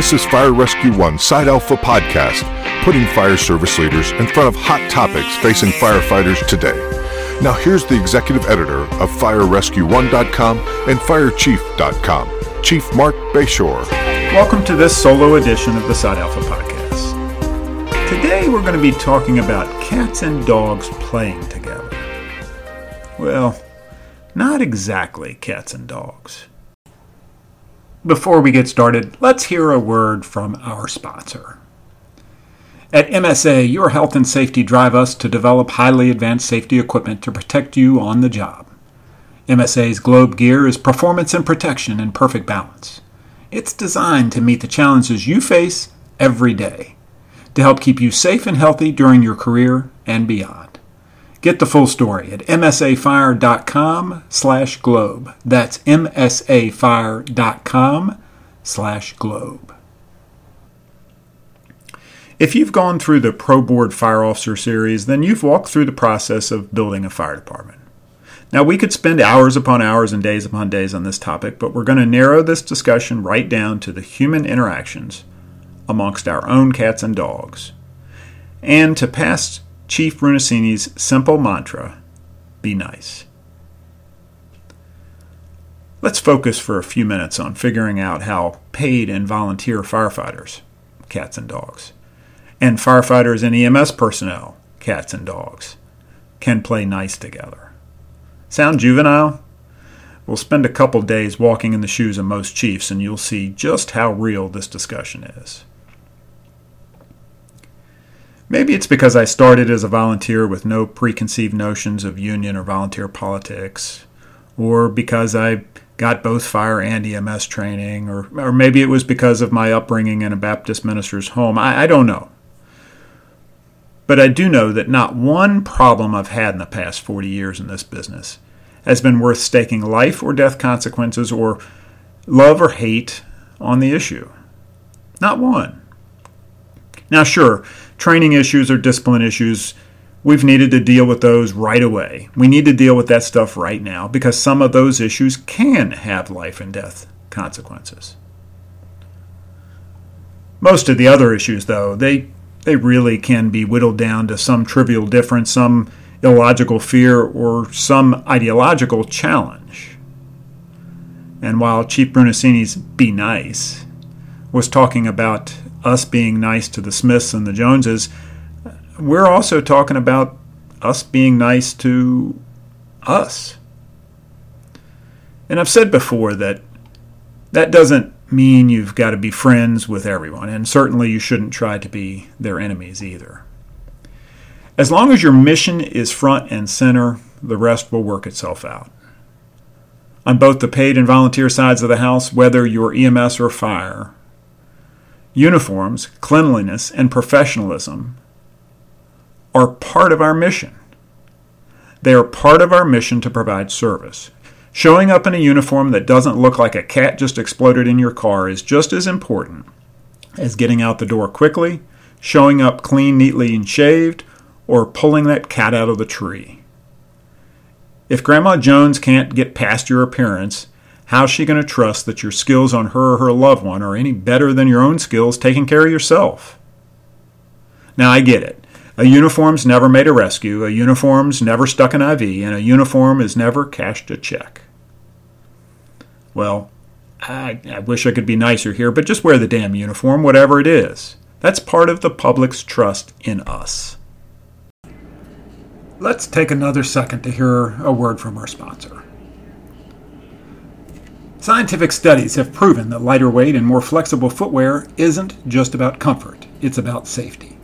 This is Fire Rescue One Side Alpha Podcast, putting fire service leaders in front of hot topics facing firefighters today. Now, here's the executive editor of FireRescue1.com and FireChief.com, Chief Marc Bashoor. Welcome to this solo edition of the Side Alpha Podcast. Today we're going to be talking about cats and dogs playing together. Well, not exactly cats and dogs. Before we get started, let's hear a word from our sponsor. At MSA, your health and safety drive us to develop highly advanced safety equipment to protect you on the job. MSA's Globe gear is performance and protection in perfect balance. It's designed to meet the challenges you face every day to help keep you safe and healthy during your career and beyond. Get the full story at msafire.com slash globe. That's msafire.com slash globe. If you've gone through the Pro Board Fire Officer series, then you've walked through the process of building a fire department. Now, we could spend hours upon hours and days upon days on this topic, but we're going to narrow this discussion right down to the human interactions amongst our own cats and dogs, and to past Chief Brunacini's simple mantra be nice. Let's focus for a few minutes on figuring out how paid and volunteer firefighters, cats and dogs, and firefighters and EMS personnel, cats and dogs, can play nice together. Sound juvenile? We'll spend a couple days walking in the shoes of most chiefs, and you'll see just how real this discussion is. Maybe it's because I started as a volunteer with no preconceived notions of union or volunteer politics, or because I got both fire and EMS training, or, or maybe it was because of my upbringing in a Baptist minister's home. I, I don't know. But I do know that not one problem I've had in the past 40 years in this business has been worth staking life or death consequences or love or hate on the issue. Not one. Now, sure, training issues or discipline issues, we've needed to deal with those right away. We need to deal with that stuff right now because some of those issues can have life and death consequences. Most of the other issues, though, they, they really can be whittled down to some trivial difference, some illogical fear, or some ideological challenge. And while Chief Brunacini's Be Nice was talking about us being nice to the Smiths and the Joneses, we're also talking about us being nice to us. And I've said before that that doesn't mean you've got to be friends with everyone, and certainly you shouldn't try to be their enemies either. As long as your mission is front and center, the rest will work itself out. On both the paid and volunteer sides of the house, whether you're EMS or fire, uniforms, cleanliness, and professionalism are part of our mission. They are part of our mission to provide service. Showing up in a uniform that doesn't look like a cat just exploded in your car is just as important as getting out the door quickly, showing up clean, neatly, and shaved, or pulling that cat out of the tree. If Grandma Jones can't get past your appearance, How's she going to trust that your skills on her or her loved one are any better than your own skills taking care of yourself? Now, I get it. A uniform's never made a rescue, a uniform's never stuck an IV, and a uniform has never cashed a check. Well, I, I wish I could be nicer here, but just wear the damn uniform, whatever it is. That's part of the public's trust in us. Let's take another second to hear a word from our sponsor. Scientific studies have proven that lighter weight and more flexible footwear isn't just about comfort, it's about safety.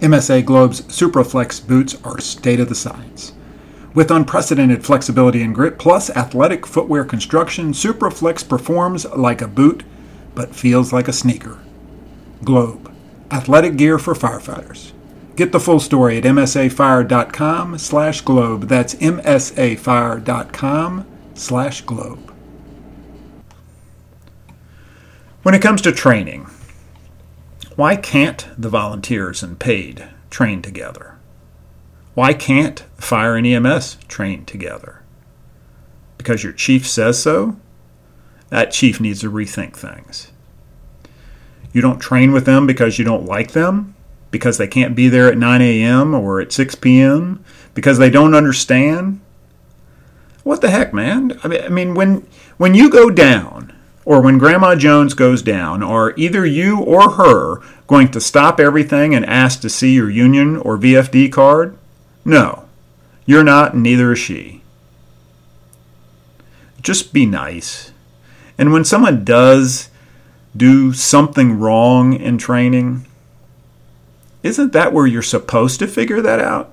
MSA Globe's Supraflex boots are state of the science. With unprecedented flexibility and grip, plus athletic footwear construction, Supraflex performs like a boot but feels like a sneaker. Globe, athletic gear for firefighters. Get the full story at msafire.com slash globe. That's msafire.com slash globe. When it comes to training, why can't the volunteers and paid train together? Why can't fire and EMS train together? Because your chief says so? That chief needs to rethink things. You don't train with them because you don't like them, because they can't be there at 9 a.m. or at 6 p.m., because they don't understand. What the heck, man? I mean, when when you go down, or when Grandma Jones goes down, are either you or her going to stop everything and ask to see your union or VFD card? No, you're not, and neither is she. Just be nice. And when someone does do something wrong in training, isn't that where you're supposed to figure that out?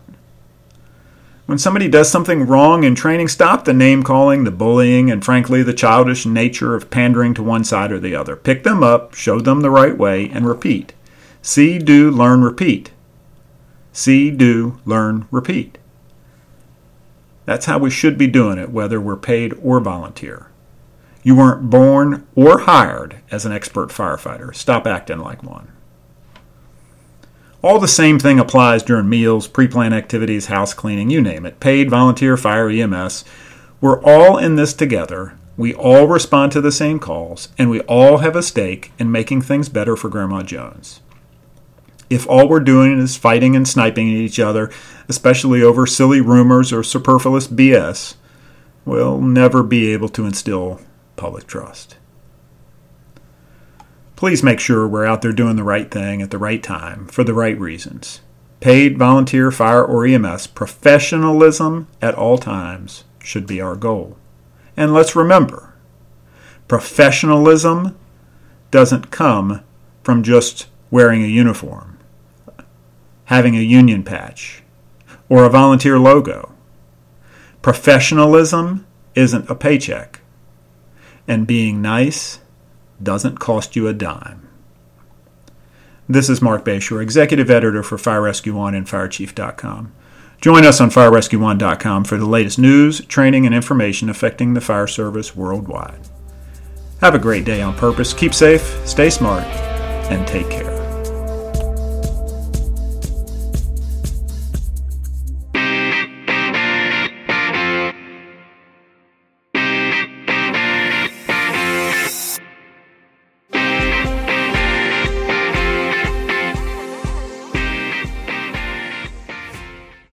When somebody does something wrong in training, stop the name calling, the bullying, and frankly, the childish nature of pandering to one side or the other. Pick them up, show them the right way, and repeat. See, do, learn, repeat. See, do, learn, repeat. That's how we should be doing it, whether we're paid or volunteer. You weren't born or hired as an expert firefighter. Stop acting like one. All the same thing applies during meals, pre planned activities, house cleaning, you name it. Paid, volunteer, fire, EMS. We're all in this together. We all respond to the same calls, and we all have a stake in making things better for Grandma Jones. If all we're doing is fighting and sniping at each other, especially over silly rumors or superfluous BS, we'll never be able to instill public trust please make sure we're out there doing the right thing at the right time for the right reasons. Paid, volunteer, fire, or EMS, professionalism at all times should be our goal. And let's remember professionalism doesn't come from just wearing a uniform, having a union patch, or a volunteer logo. Professionalism isn't a paycheck. And being nice doesn't cost you a dime. This is Marc Bashoor, Executive Editor for Fire Rescue One and FireChief.com. Join us on FireRescue1.com for the latest news, training, and information affecting the fire service worldwide. Have a great day on purpose, keep safe, stay smart, and take care.